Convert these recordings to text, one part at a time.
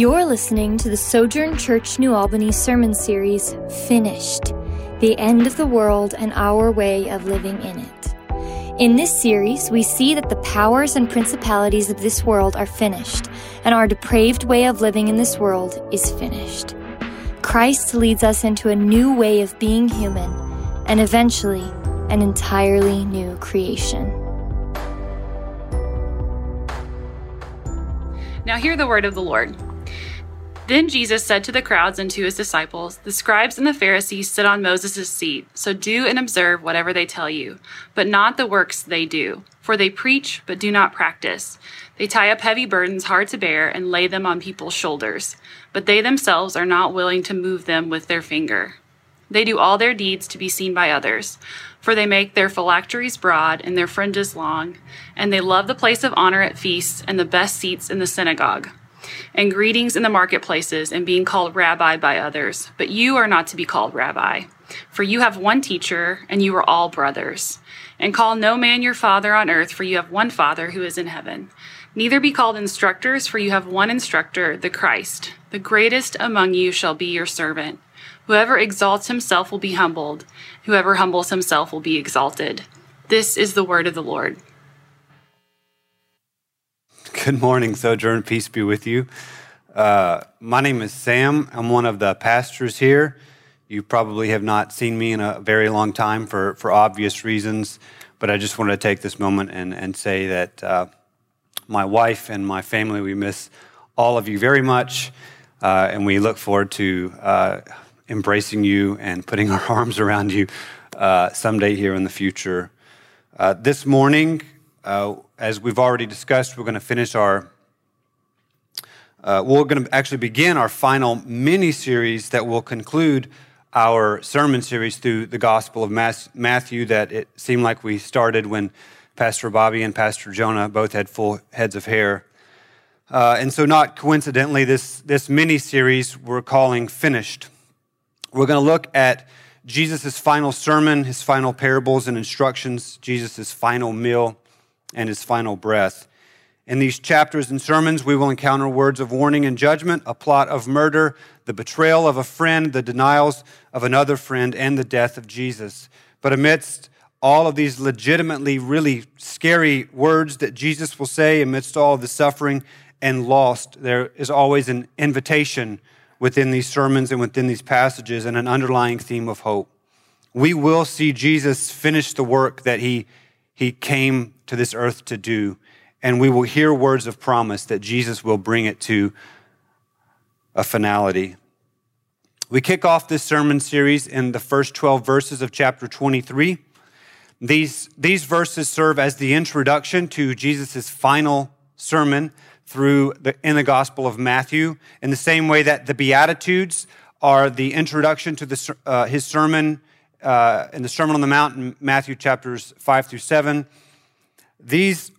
You're listening to the Sojourn Church New Albany sermon series, Finished The End of the World and Our Way of Living in It. In this series, we see that the powers and principalities of this world are finished, and our depraved way of living in this world is finished. Christ leads us into a new way of being human, and eventually, an entirely new creation. Now, hear the word of the Lord. Then Jesus said to the crowds and to his disciples, The scribes and the Pharisees sit on Moses' seat, so do and observe whatever they tell you, but not the works they do. For they preach, but do not practice. They tie up heavy burdens hard to bear and lay them on people's shoulders, but they themselves are not willing to move them with their finger. They do all their deeds to be seen by others, for they make their phylacteries broad and their fringes long, and they love the place of honor at feasts and the best seats in the synagogue and greetings in the marketplaces and being called rabbi by others. But you are not to be called rabbi, for you have one teacher, and you are all brothers. And call no man your father on earth, for you have one Father who is in heaven. Neither be called instructors, for you have one instructor, the Christ. The greatest among you shall be your servant. Whoever exalts himself will be humbled, whoever humbles himself will be exalted. This is the word of the Lord. Good morning, Sojourn. Peace be with you. Uh, my name is Sam. I'm one of the pastors here. You probably have not seen me in a very long time for, for obvious reasons, but I just wanted to take this moment and, and say that uh, my wife and my family, we miss all of you very much, uh, and we look forward to uh, embracing you and putting our arms around you uh, someday here in the future. Uh, this morning, as we've already discussed, we're going to finish our, uh, we're going to actually begin our final mini series that will conclude our sermon series through the Gospel of Matthew that it seemed like we started when Pastor Bobby and Pastor Jonah both had full heads of hair. Uh, and so, not coincidentally, this, this mini series we're calling Finished. We're going to look at Jesus' final sermon, his final parables and instructions, Jesus' final meal and his final breath. In these chapters and sermons, we will encounter words of warning and judgment, a plot of murder, the betrayal of a friend, the denials of another friend, and the death of Jesus. But amidst all of these legitimately really scary words that Jesus will say, amidst all of the suffering and lost, there is always an invitation within these sermons and within these passages and an underlying theme of hope. We will see Jesus finish the work that he, he came to this earth to do. And we will hear words of promise that Jesus will bring it to a finality. We kick off this sermon series in the first 12 verses of chapter 23. These, these verses serve as the introduction to Jesus' final sermon through the, in the Gospel of Matthew, in the same way that the Beatitudes are the introduction to the, uh, his sermon uh, in the Sermon on the Mount in Matthew chapters 5 through 7. These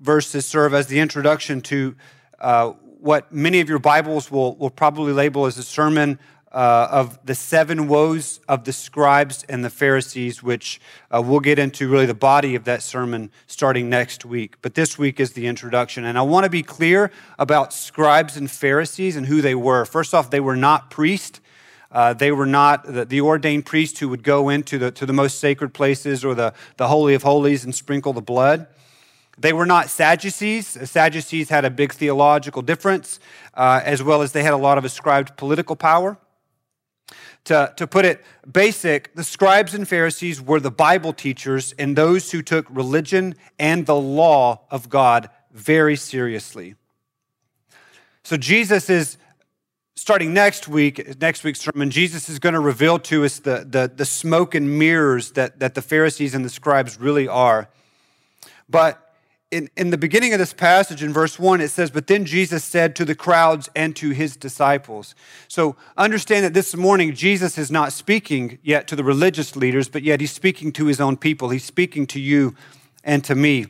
verses serve as the introduction to uh, what many of your Bibles will, will probably label as a sermon uh, of the seven woes of the scribes and the Pharisees, which uh, we'll get into really the body of that sermon starting next week. But this week is the introduction. And I want to be clear about scribes and Pharisees and who they were. First off, they were not priests. Uh, they were not the, the, ordained priests who would go into the, to the most sacred places or the, the Holy of Holies and sprinkle the blood. They were not Sadducees. Sadducees had a big theological difference, uh, as well as they had a lot of ascribed political power. To, to put it basic, the scribes and Pharisees were the Bible teachers and those who took religion and the law of God very seriously. So Jesus is starting next week, next week's sermon, Jesus is going to reveal to us the, the, the smoke and mirrors that, that the Pharisees and the scribes really are. But in, in the beginning of this passage, in verse 1, it says, But then Jesus said to the crowds and to his disciples. So understand that this morning, Jesus is not speaking yet to the religious leaders, but yet he's speaking to his own people. He's speaking to you and to me.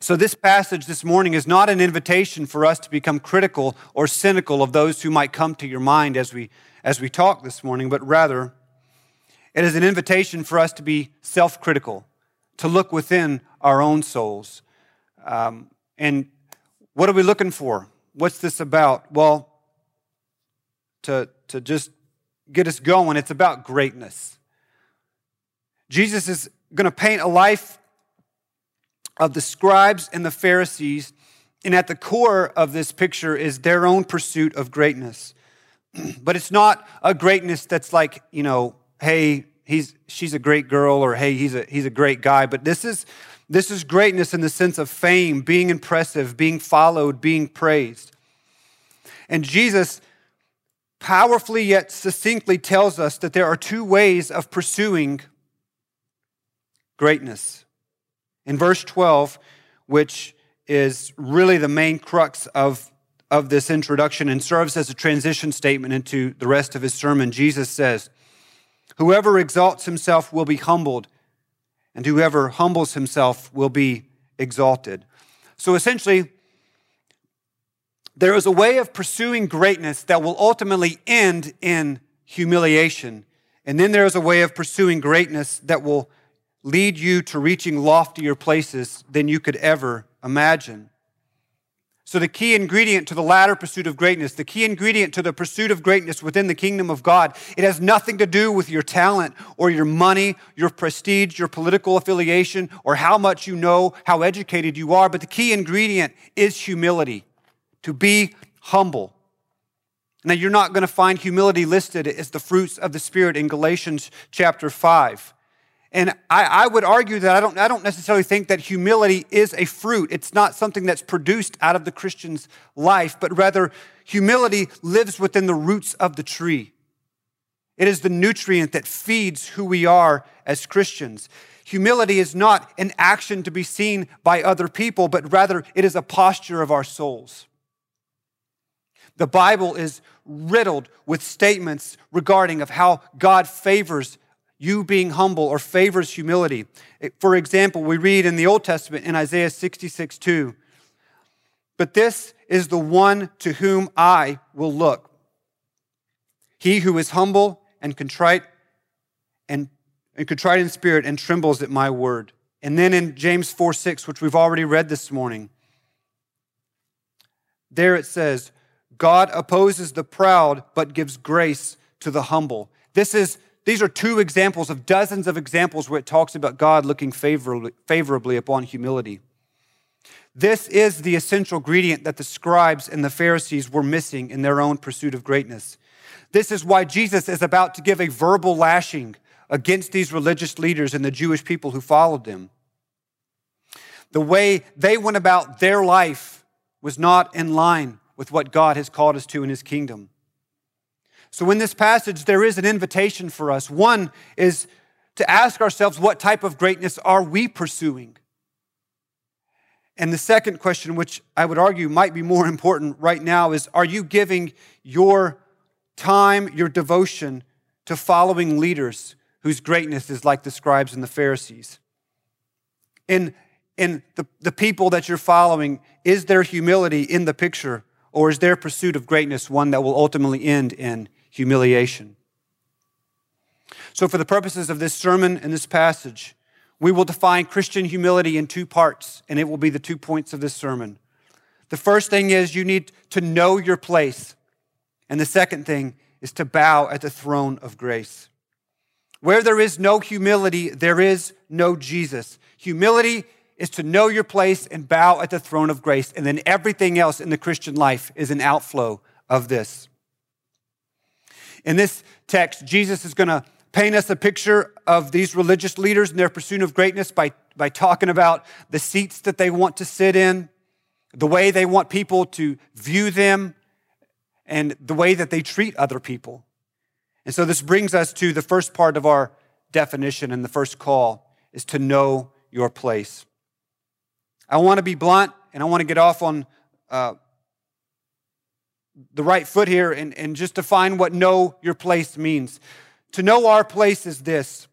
So, this passage this morning is not an invitation for us to become critical or cynical of those who might come to your mind as we, as we talk this morning, but rather, it is an invitation for us to be self critical to look within our own souls. Um, and what are we looking for? what's this about? Well, to, to just get us going, it's about greatness. Jesus is going to paint a life of the scribes and the Pharisees, and at the core of this picture is their own pursuit of greatness. but it's not a greatness that's like, you know, hey, he's she's a great girl or hey, he's a he's a great guy, but this is this is greatness in the sense of fame, being impressive, being followed, being praised. And Jesus powerfully yet succinctly tells us that there are two ways of pursuing greatness. In verse 12, which is really the main crux of, of this introduction and serves as a transition statement into the rest of his sermon, Jesus says, Whoever exalts himself will be humbled, and whoever humbles himself will be exalted. So essentially, there is a way of pursuing greatness that will ultimately end in humiliation. And then there is a way of pursuing greatness that will lead you to reaching loftier places than you could ever imagine. So, the key ingredient to the latter pursuit of greatness, the key ingredient to the pursuit of greatness within the kingdom of God, it has nothing to do with your talent or your money, your prestige, your political affiliation, or how much you know, how educated you are. But the key ingredient is humility, to be humble. Now, you're not going to find humility listed as the fruits of the Spirit in Galatians chapter 5. And I, I, would argue that I don't, I don't necessarily think that humility is a fruit. It's not something that's produced out of the Christian's life, but rather humility lives within the roots of the tree. It is the nutrient that feeds who we are as Christians. Humility is not an action to be seen by other people, but rather it is a posture of our souls. The Bible is riddled with statements regarding of how God favors you being humble or favors humility. For example, we read in the Old Testament in Isaiah 66 2, but this is the one to whom I will look. He who is humble and contrite and, and contrite in spirit and trembles at my word. And then in James 4 6, which we've already read this morning, there it says, God opposes the proud, but gives grace to the humble. This is these are two examples of dozens of examples where it talks about God looking favorably, favorably upon humility. This is the essential ingredient that the scribes and the Pharisees were missing in their own pursuit of greatness. This is why Jesus is about to give a verbal lashing against these religious leaders and the Jewish people who followed them. The way they went about their life was not in line with what God has called us to in his kingdom. So, in this passage, there is an invitation for us. One is to ask ourselves, what type of greatness are we pursuing? And the second question, which I would argue might be more important right now, is are you giving your time, your devotion to following leaders whose greatness is like the scribes and the Pharisees? In, in the, the people that you're following, is there humility in the picture, or is their pursuit of greatness one that will ultimately end in humiliation. So, for the purposes of this sermon and this passage, we will define Christian humility in two parts, and it will be the two points of this sermon. The first thing is you need to know your place, and the second thing is to bow at the throne of grace. Where there is no humility, there is no Jesus. Humility is to know your place and bow at the throne of grace, and then everything else in the Christian life is an outflow of this. In this text, Jesus is going to paint us a picture of these religious leaders and their pursuit of greatness by, by talking about the seats that they want to sit in, the way they want people to view them, and the way that they treat other people. And so this brings us to the first part of our definition and the first call is to know your place. I want to be blunt and I want to get off on uh, the right foot here and, and just define what know your place means. To know our place is this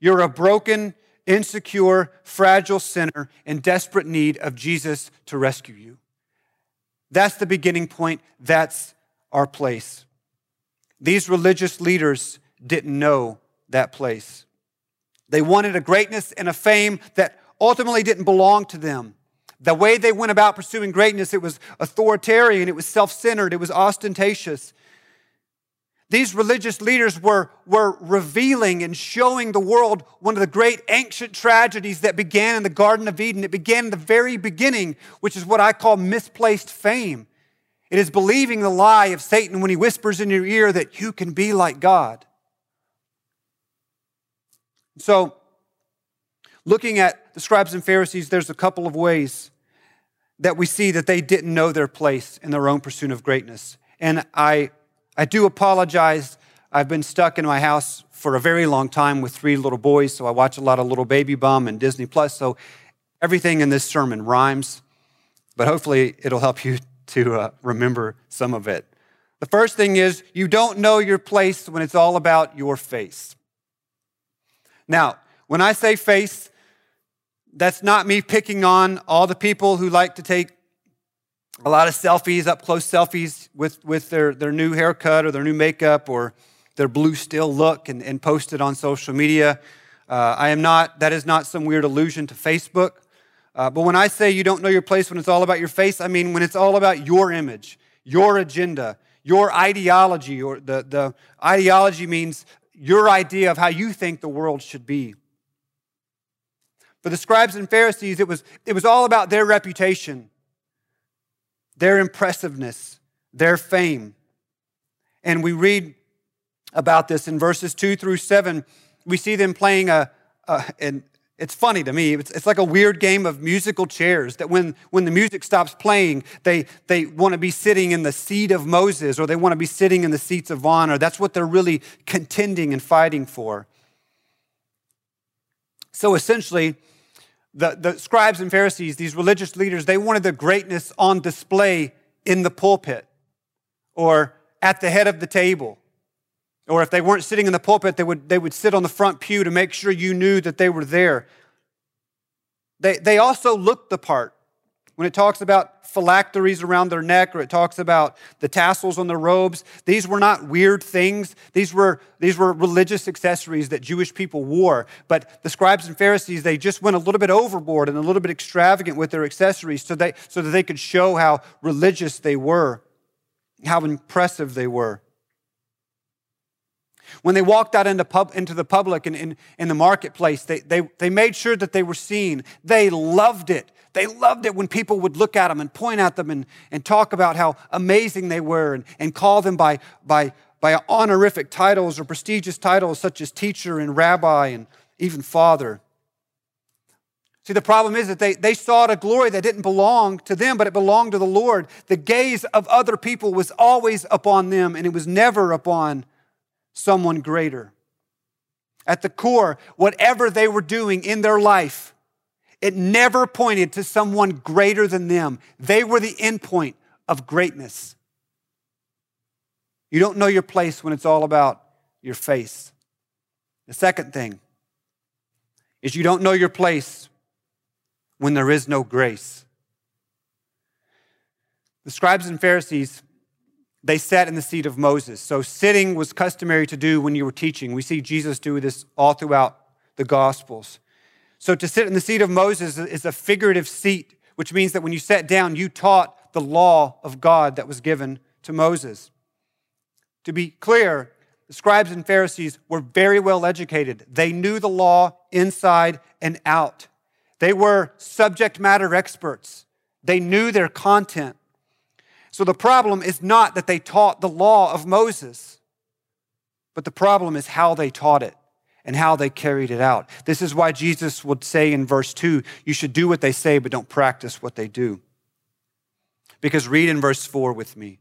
you're a broken, insecure, fragile sinner in desperate need of Jesus to rescue you. That's the beginning point. That's our place. These religious leaders didn't know that place. They wanted a greatness and a fame that ultimately didn't belong to them. The way they went about pursuing greatness, it was authoritarian, it was self centered, it was ostentatious. These religious leaders were, were revealing and showing the world one of the great ancient tragedies that began in the Garden of Eden. It began in the very beginning, which is what I call misplaced fame. It is believing the lie of Satan when he whispers in your ear that you can be like God. So, looking at the scribes and Pharisees, there's a couple of ways that we see that they didn't know their place in their own pursuit of greatness. And I I do apologize. I've been stuck in my house for a very long time with three little boys, so I watch a lot of Little Baby Bum and Disney Plus. So everything in this sermon rhymes, but hopefully it'll help you to uh, remember some of it. The first thing is you don't know your place when it's all about your face. Now, when I say face, that's not me picking on all the people who like to take a lot of selfies, up close selfies with, with their, their new haircut or their new makeup or their Blue Steel look and, and post it on social media. Uh, I am not, that is not some weird allusion to Facebook. Uh, but when I say you don't know your place when it's all about your face, I mean when it's all about your image, your agenda, your ideology, or the, the ideology means your idea of how you think the world should be. For the scribes and Pharisees, it was, it was all about their reputation their impressiveness, their fame. And we read about this in verses 2 through 7. We see them playing a, a and it's funny to me. It's, it's like a weird game of musical chairs that when, when the music stops playing, they, they want to be sitting in the seat of Moses or they want to be sitting in the seats of honor. That's what they're really contending and fighting for. So essentially, the, the scribes and Pharisees, these religious leaders, they wanted the greatness on display in the pulpit or at the head of the table. Or if they weren't sitting in the pulpit, they would, they would sit on the front pew to make sure you knew that they were there. They, they also looked the part. When it talks about phylacteries around their neck or it talks about the tassels on their robes, these were not weird things. These were, these were religious accessories that Jewish people wore. But the scribes and Pharisees, they just went a little bit overboard and a little bit extravagant with their accessories so, they, so that they could show how religious they were, how impressive they were. When they walked out into, pub, into the public and in, in the marketplace, they, they, they made sure that they were seen. They loved it. They loved it when people would look at them and point at them and, and talk about how amazing they were and, and call them by, by, by honorific titles or prestigious titles such as teacher and rabbi and even father. See, the problem is that they, they sought a glory that didn't belong to them, but it belonged to the Lord. The gaze of other people was always upon them, and it was never upon someone greater. At the core, whatever they were doing in their life, it never pointed to someone greater than them. They were the endpoint of greatness. You don't know your place when it's all about your face. The second thing is you don't know your place when there is no grace. The scribes and Pharisees, they sat in the seat of Moses. So sitting was customary to do when you were teaching. We see Jesus do this all throughout the Gospels. So to sit in the seat of Moses is a figurative seat, which means that when you sat down, you taught the law of God that was given to Moses. To be clear, the scribes and Pharisees were very well educated. They knew the law inside and out. They were subject matter experts. They knew their content. So the problem is not that they taught the law of Moses, but the problem is how they taught it and how they carried it out. This is why Jesus would say in verse 2 you should do what they say, but don't practice what they do. Because read in verse 4 with me.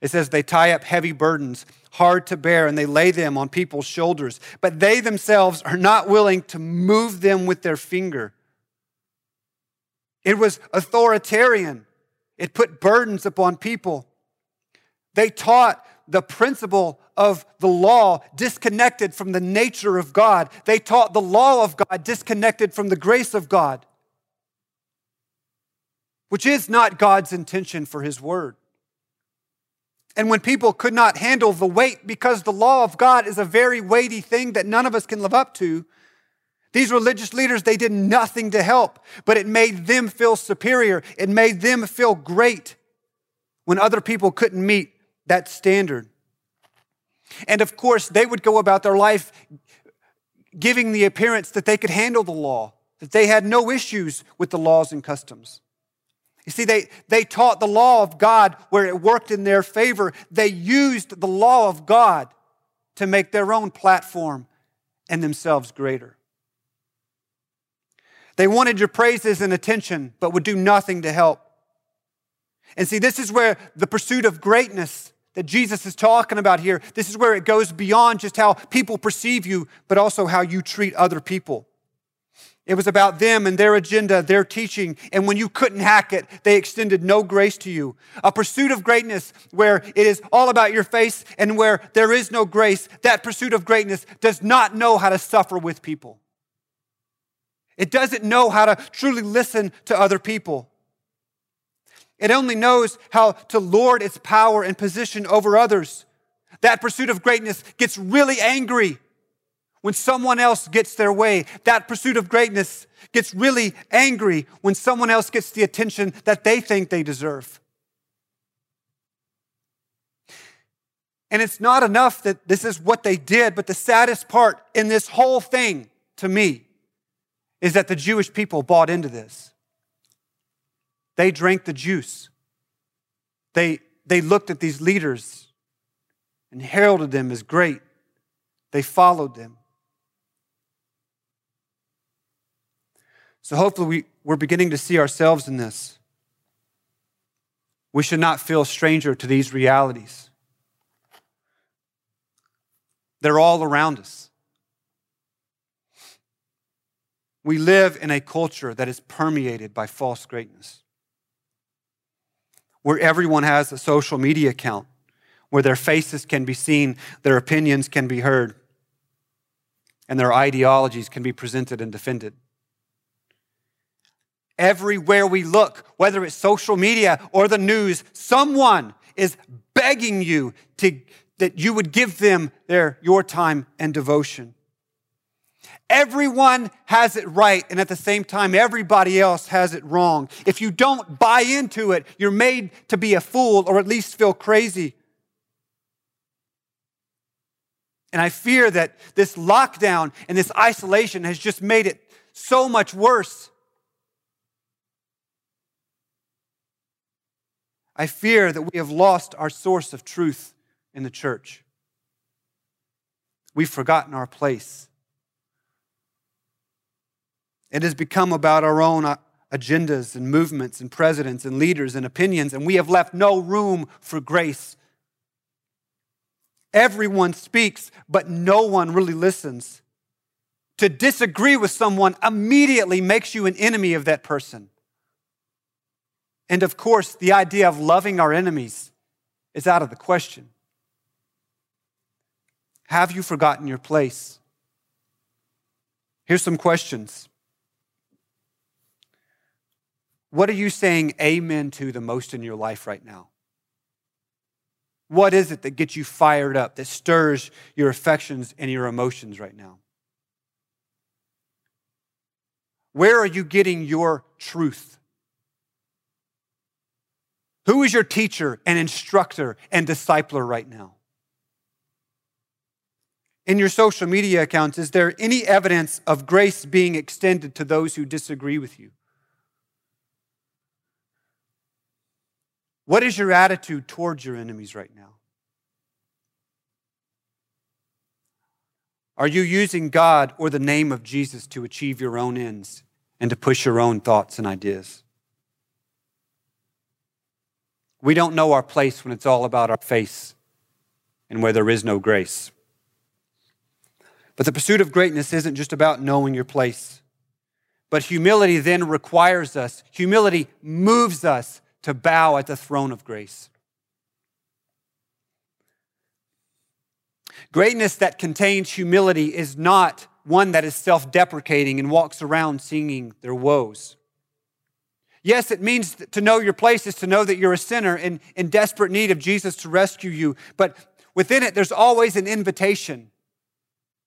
It says, They tie up heavy burdens, hard to bear, and they lay them on people's shoulders, but they themselves are not willing to move them with their finger. It was authoritarian, it put burdens upon people. They taught the principle of the law disconnected from the nature of God. They taught the law of God disconnected from the grace of God, which is not God's intention for His word. And when people could not handle the weight, because the law of God is a very weighty thing that none of us can live up to, These religious leaders, they did nothing to help, but it made them feel superior. It made them feel great when other people couldn't meet that standard. And of course, they would go about their life giving the appearance that they could handle the law, that they had no issues with the laws and customs. You see, they, they taught the law of God where it worked in their favor. They used the law of God to make their own platform and themselves greater. They wanted your praises and attention, but would do nothing to help. And see, this is where the pursuit of greatness that Jesus is talking about here, this is where it goes beyond just how people perceive you, but also how you treat other people. It was about them and their agenda, their teaching. And when you couldn't hack it, they extended no grace to you. A pursuit of greatness where it is all about your face and where there is no grace, that pursuit of greatness does not know how to suffer with people. It doesn't know how to truly listen to other people. It only knows how to lord its power and position over others. That pursuit of greatness gets really angry when someone else gets their way. That pursuit of greatness gets really angry when someone else gets the attention that they think they deserve. And it's not enough that this is what they did, but the saddest part in this whole thing to me is that the Jewish people bought into this. They drank the juice. They, they looked at these leaders and heralded them as great. They followed them. So hopefully we, we're beginning to see ourselves in this. We should not feel stranger to these realities. They're all around us. We live in a culture that is permeated by false greatness, where everyone has a social media account, where their faces can be seen, their opinions can be heard, and their ideologies can be presented and defended. Everywhere we look, whether it's social media or the news, someone is begging you to, that you would give them their, your time and devotion. Everyone has it right, and at the same time, everybody else has it wrong. If you don't buy into it, you're made to be a fool or at least feel crazy. And I fear that this lockdown and this isolation has just made it so much worse. I fear that we have lost our source of truth in the church. We've forgotten our place. It has become about our own uh, agendas and movements and presidents and leaders and opinions, and we have left no room for grace. Everyone speaks, but no one really listens. To disagree with someone immediately makes you an enemy of that person. And of course, the idea of loving our enemies is out of the question. Have you forgotten your place? Here's some questions. What are you saying amen to the most in your life right now? What is it that gets you fired up, that stirs your affections and your emotions right now? Where are you getting your truth? Who is your teacher and instructor and discipler right now? In your social media accounts, is there any evidence of grace being extended to those who disagree with you? What is your attitude towards your enemies right now? Are you using God or the name of Jesus to achieve your own ends and to push your own thoughts and ideas? We don't know our place when it's all about our face and where there is no grace. But the pursuit of greatness isn't just about knowing your place. But humility then requires us, humility moves us to bow at the throne of grace. Greatness that contains humility is not one that is self deprecating and walks around singing their woes. Yes, it means to know your place is to know that you're a sinner in, in desperate need of Jesus to rescue you. But within it, there's always an invitation.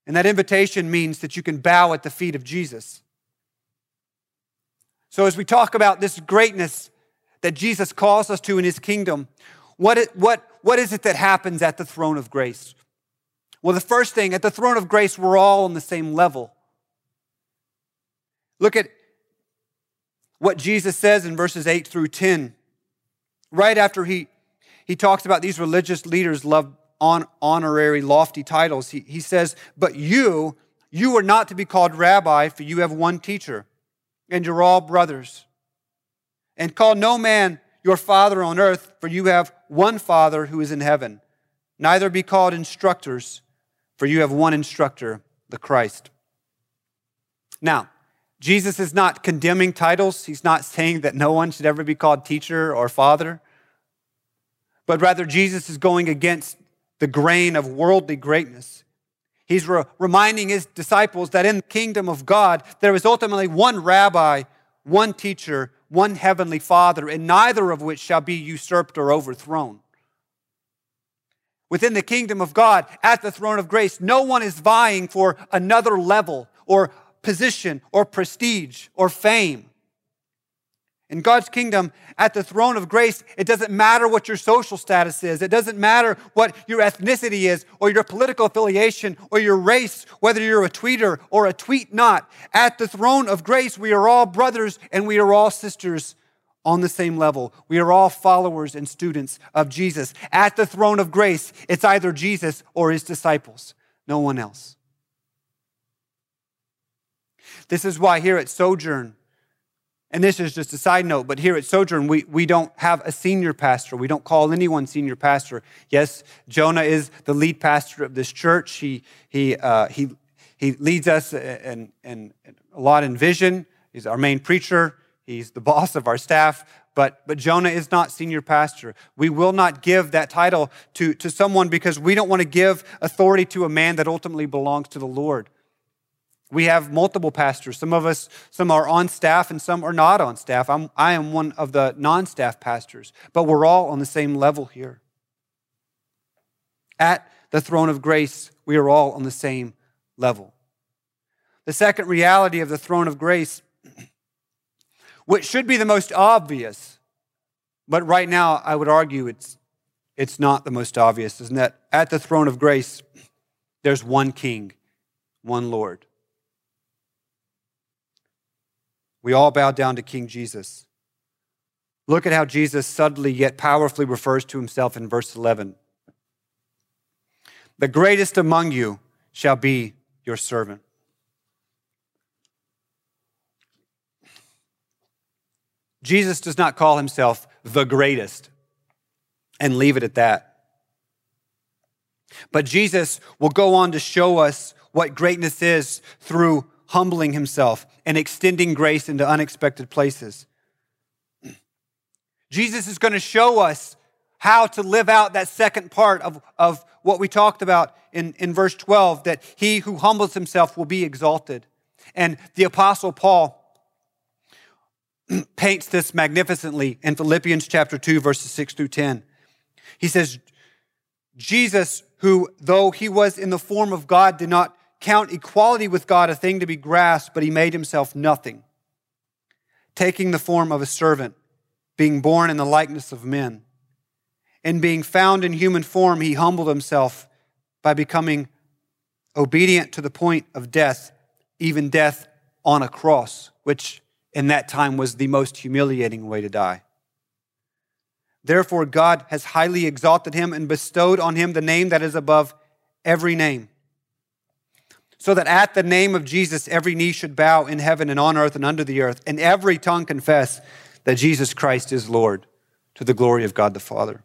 And that invitation means that you can bow at the feet of Jesus. So, as we talk about this greatness that Jesus calls us to in his kingdom, what, what, what is it that happens at the throne of grace? Well, the first thing, at the throne of grace, we're all on the same level. Look at what Jesus says in verses 8 through 10. Right after he, he talks about these religious leaders love on honorary, lofty titles, he, he says, But you, you are not to be called rabbi, for you have one teacher, and you're all brothers. And call no man your father on earth, for you have one Father who is in heaven. Neither be called instructors, for you have one instructor, the Christ. Now, Jesus is not condemning titles. He's not saying that no one should ever be called teacher or father. But rather, Jesus is going against the grain of worldly greatness. He's re- reminding his disciples that in the kingdom of God, there is ultimately one rabbi, one teacher, one heavenly father, and neither of which shall be usurped or overthrown. Within the kingdom of God, at the throne of grace, no one is vying for another level or position or prestige or fame. In God's kingdom, at the throne of grace, it doesn't matter what your social status is. It doesn't matter what your ethnicity is, or your political affiliation, or your race, whether you're a tweeter or a tweet not. At the throne of grace, we are all brothers and we are all sisters on the same level. We are all followers and students of Jesus. At the throne of grace, it's either Jesus or his disciples, no one else. This is why here at Sojourn, and this is just a side note, but here at Sojourn, we, we don't have a senior pastor. We don't call anyone senior pastor. Yes, Jonah is the lead pastor of this church. He, he, uh, he, he leads us in, in, in a lot in vision. He's our main preacher. He's the boss of our staff. But, but Jonah is not senior pastor. We will not give that title to, to someone because we don't want to give authority to a man that ultimately belongs to the Lord. We have multiple pastors. Some of us, some are on staff and some are not on staff. I'm, I am one of the non staff pastors, but we're all on the same level here. At the throne of grace, we are all on the same level. The second reality of the throne of grace, which should be the most obvious, but right now I would argue it's, it's not the most obvious, isn't that at the throne of grace, there's one king, one Lord. We all bow down to King Jesus. Look at how Jesus subtly yet powerfully refers to himself in verse 11. The greatest among you shall be your servant. Jesus does not call himself the greatest and leave it at that. But Jesus will go on to show us what greatness is through humbling himself and extending grace into unexpected places. Jesus is going to show us how to live out that second part of, of what we talked about in, in verse 12 that he who humbles himself will be exalted. And the Apostle Paul paints this magnificently in Philippians chapter 2, verses 6 through 10. He says, Jesus, who, though he was in the form of God, did not count equality with God a thing to be grasped, but he made himself nothing, taking the form of a servant, being born in the likeness of men. And being found in human form, he humbled himself by becoming obedient to the point of death, even death on a cross, which in that time was the most humiliating way to die. Therefore, God has highly exalted him and bestowed on him the name that is above every name so that at the name of Jesus, every knee should bow in heaven and on earth and under the earth, and every tongue confess that Jesus Christ is Lord to the glory of God the Father.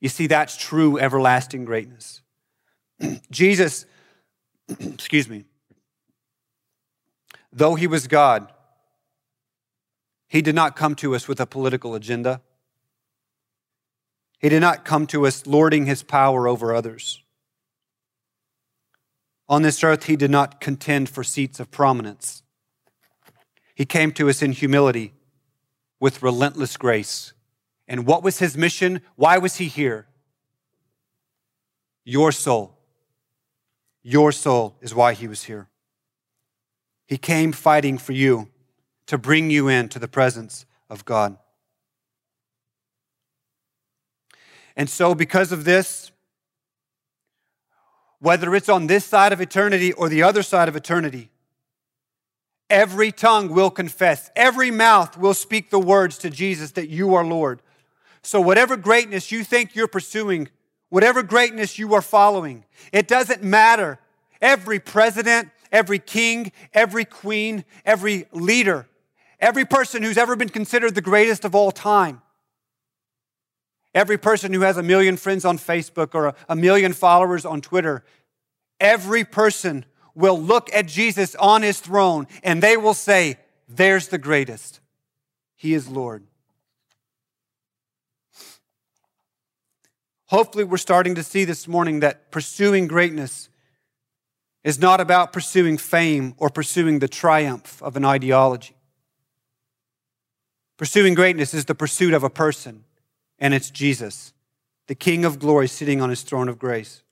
You see, that's true everlasting greatness. Jesus, excuse me, though he was God, he did not come to us with a political agenda. He did not come to us lording his power over others. On this earth, he did not contend for seats of prominence. He came to us in humility with relentless grace. And what was his mission? Why was he here? Your soul, your soul is why he was here. He came fighting for you to bring you into the presence of God. And so, because of this, whether it's on this side of eternity or the other side of eternity, every tongue will confess, every mouth will speak the words to Jesus that you are Lord. So, whatever greatness you think you're pursuing, whatever greatness you are following, it doesn't matter. Every president, every king, every queen, every leader, every person who's ever been considered the greatest of all time, every person who has a million friends on Facebook or a, million followers on Twitter, every person will look at Jesus on his throne and they will say, There's the greatest. He is Lord. Hopefully, we're starting to see this morning that pursuing greatness is not about pursuing fame or pursuing the triumph of an ideology. Pursuing greatness is the pursuit of a person, and it's Jesus, the King of glory, sitting on his throne of grace.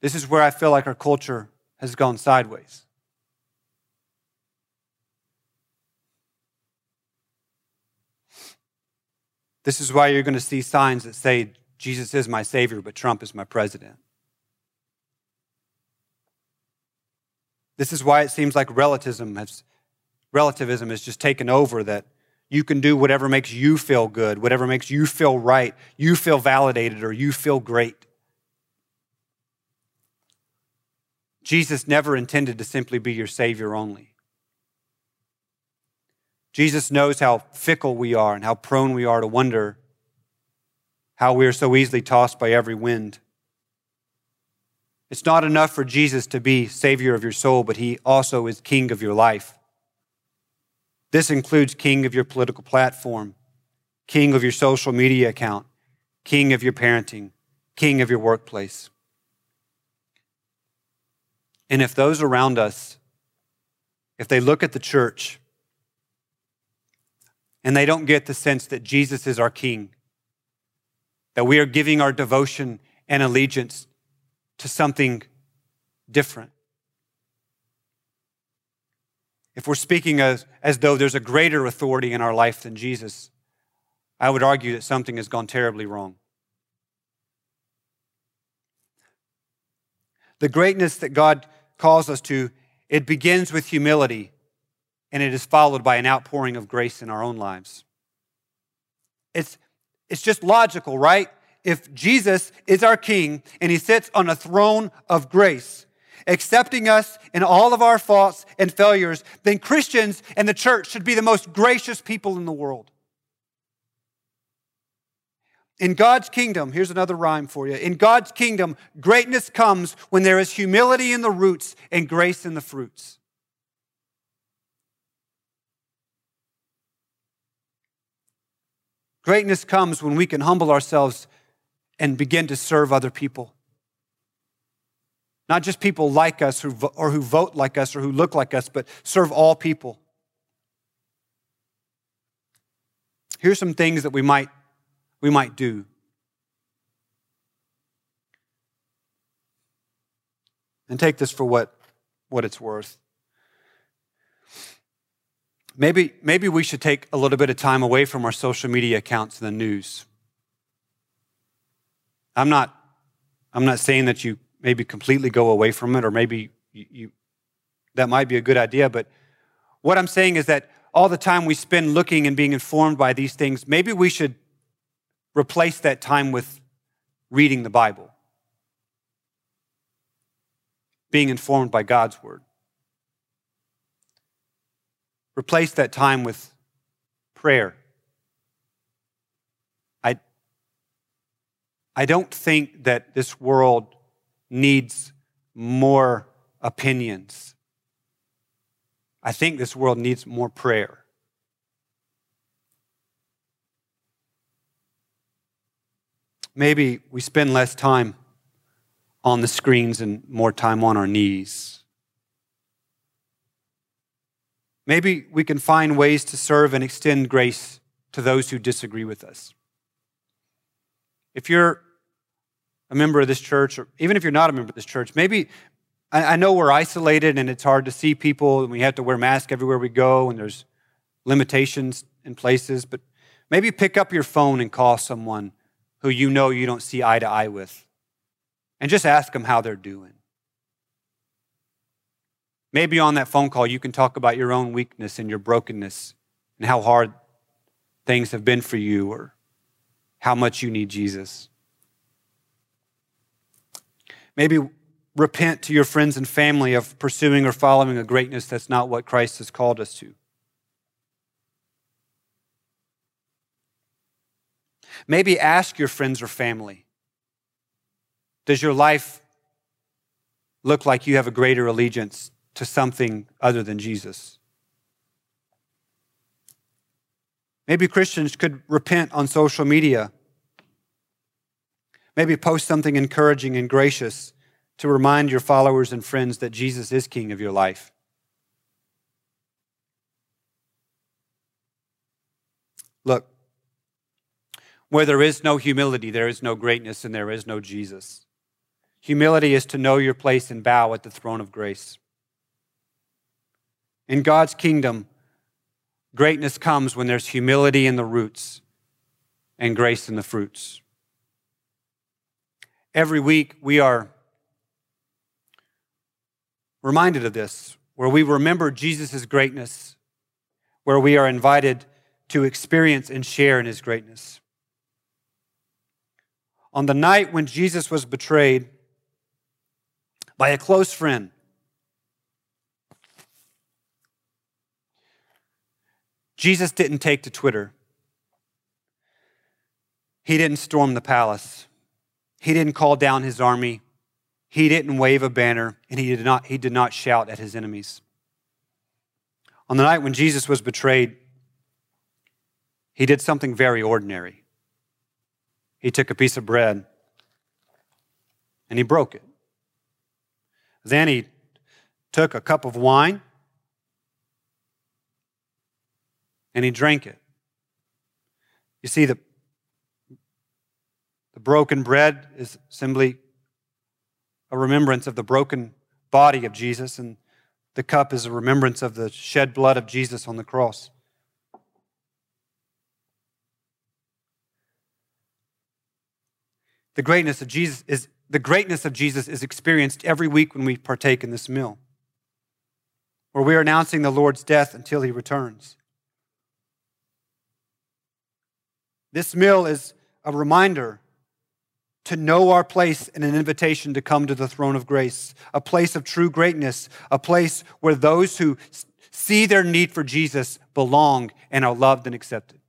This is where I feel like our culture has gone sideways. This is why you're going to see signs that say, Jesus is my Savior, but Trump is my president. This is why it seems like relativism has, relativism has just taken over that you can do whatever makes you feel good, whatever makes you feel right, you feel validated, or you feel great. Jesus never intended to simply be your Savior only. Jesus knows how fickle we are and how prone we are to wonder how we are so easily tossed by every wind. It's not enough for Jesus to be Savior of your soul, but He also is King of your life. This includes King of your political platform, King of your social media account, King of your parenting, King of your workplace. And if those around us, if they look at the church and they don't get the sense that Jesus is our King, that we are giving our devotion and allegiance to something different. If we're speaking as, as though there's a greater authority in our life than Jesus, I would argue that something has gone terribly wrong. The greatness that God calls us to, it begins with humility and it is followed by an outpouring of grace in our own lives. It's, it's just logical, right? if Jesus is our King and he sits on a throne of grace, accepting us in all of our faults and failures, then Christians and the church should be the most gracious people in the world. In God's kingdom, here's another rhyme for you. In God's kingdom, greatness comes when there is humility in the roots and grace in the fruits. Greatness comes when we can humble ourselves and begin to serve other people. Not just people like us who, or who vote like us or who look like us, but serve all people. Here's some things that we might, we might do. And take this for what, what it's worth. Maybe, maybe we should take a little bit of time away from our social media accounts and the news. I'm not, I'm not saying that you maybe completely go away from it or maybe you, you, that might be a good idea, but what I'm saying is that all the time we spend looking and being informed by these things, maybe we should replace that time with reading the Bible, being informed by God's Word. Replace that time with prayer I don't think that this world needs more opinions. I think this world needs more prayer. Maybe we spend less time on the screens and more time on our knees. Maybe we can find ways to serve and extend grace to those who disagree with us. If you're a member of this church, or even if you're not a member of this church, maybe I, I know we're isolated and it's hard to see people and we have to wear masks everywhere we go and there's limitations in places, but maybe pick up your phone and call someone who you know you don't see eye to eye with and just ask them how they're doing. Maybe on that phone call, you can talk about your own weakness and your brokenness and how hard things have been for you or how much you need Jesus. Maybe repent to your friends and family of pursuing or following a greatness that's not what Christ has called us to. Maybe ask your friends or family Does your life look like you have a greater allegiance to something other than Jesus? Maybe Christians could repent on social media. Maybe post something encouraging and gracious to remind your followers and friends that Jesus is King of your life. Look, where there is no humility, there is no greatness and there is no Jesus. Humility is to know your place and bow at the throne of grace. In God's kingdom, greatness comes when there's humility in the roots and grace in the fruits. Every week, we are reminded of this, where we remember Jesus' greatness, where we are invited to experience and share in his greatness. On the night when Jesus was betrayed by a close friend, Jesus didn't take to Twitter. He didn't storm the palace. He didn't call down his army. He didn't wave a banner and he did not, he did not shout at his enemies. On the night when Jesus was betrayed, he did something very ordinary. He took a piece of bread and he broke it. Then he took a cup of wine and he drank it. You see, the, the broken bread is simply a remembrance of the broken body of Jesus, and the cup is a remembrance of the shed blood of Jesus on the cross. The greatness of Jesus is the greatness of Jesus is experienced every week when we partake in this meal, where we are announcing the Lord's death until he returns. This meal is a reminder to know our place and an invitation to come to the throne of grace, a place of true greatness, a place where those who see their need for Jesus belong and are loved and accepted.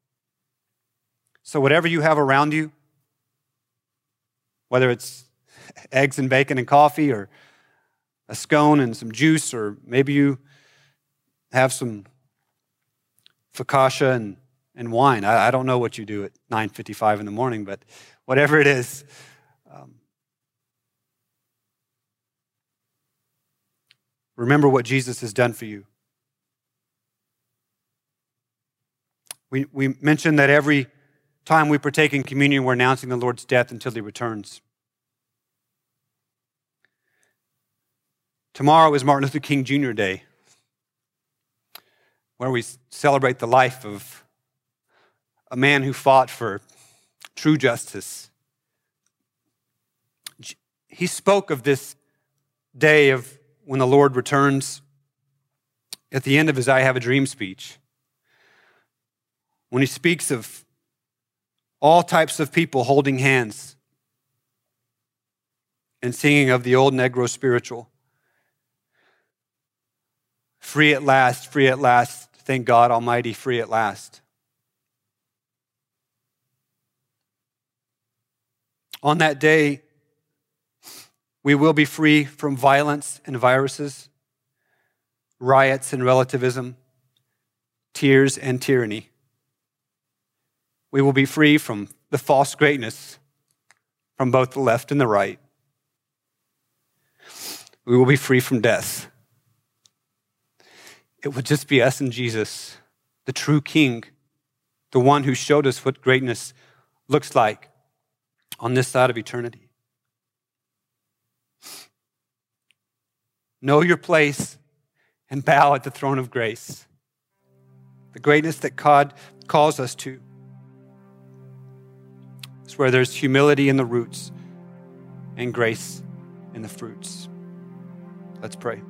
So, whatever you have around you, whether it's eggs and bacon and coffee, or a scone and some juice, or maybe you have some focaccia and, and wine. I, I don't know what you do at 9.55 in the morning, but whatever it is. Um, remember what Jesus has done for you. We, we mentioned that every time we partake in communion, we're announcing the Lord's death until he returns. Tomorrow is Martin Luther King Jr. Day, where we celebrate the life of a man who fought for true justice. He spoke of this day of when the Lord returns at the end of his I Have a Dream speech. When he speaks of all types of people holding hands and singing of the old Negro spiritual. Free at last, free at last, thank God Almighty, free at last. On that day, we will be free from violence and viruses, riots and relativism, tears and tyranny. We will be free from the false greatness from both the left and the right. We will be free from death. It will just be us and Jesus, the true King, the one who showed us what greatness looks like on this side of eternity. Know your place and bow at the throne of grace, the greatness that God calls us to. It's where there's humility in the roots and grace in the fruits. Let's pray.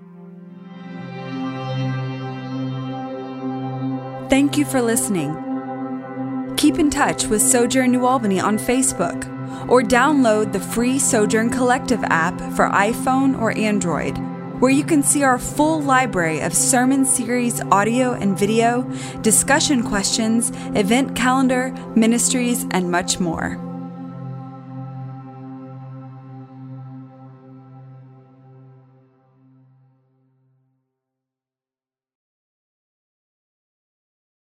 Thank you for listening. Keep in touch with Sojourn New Albany on Facebook or download the free Sojourn Collective app for iPhone or Android, where you can see our full library of sermon series audio and video, discussion questions, event calendar, ministries, and much more.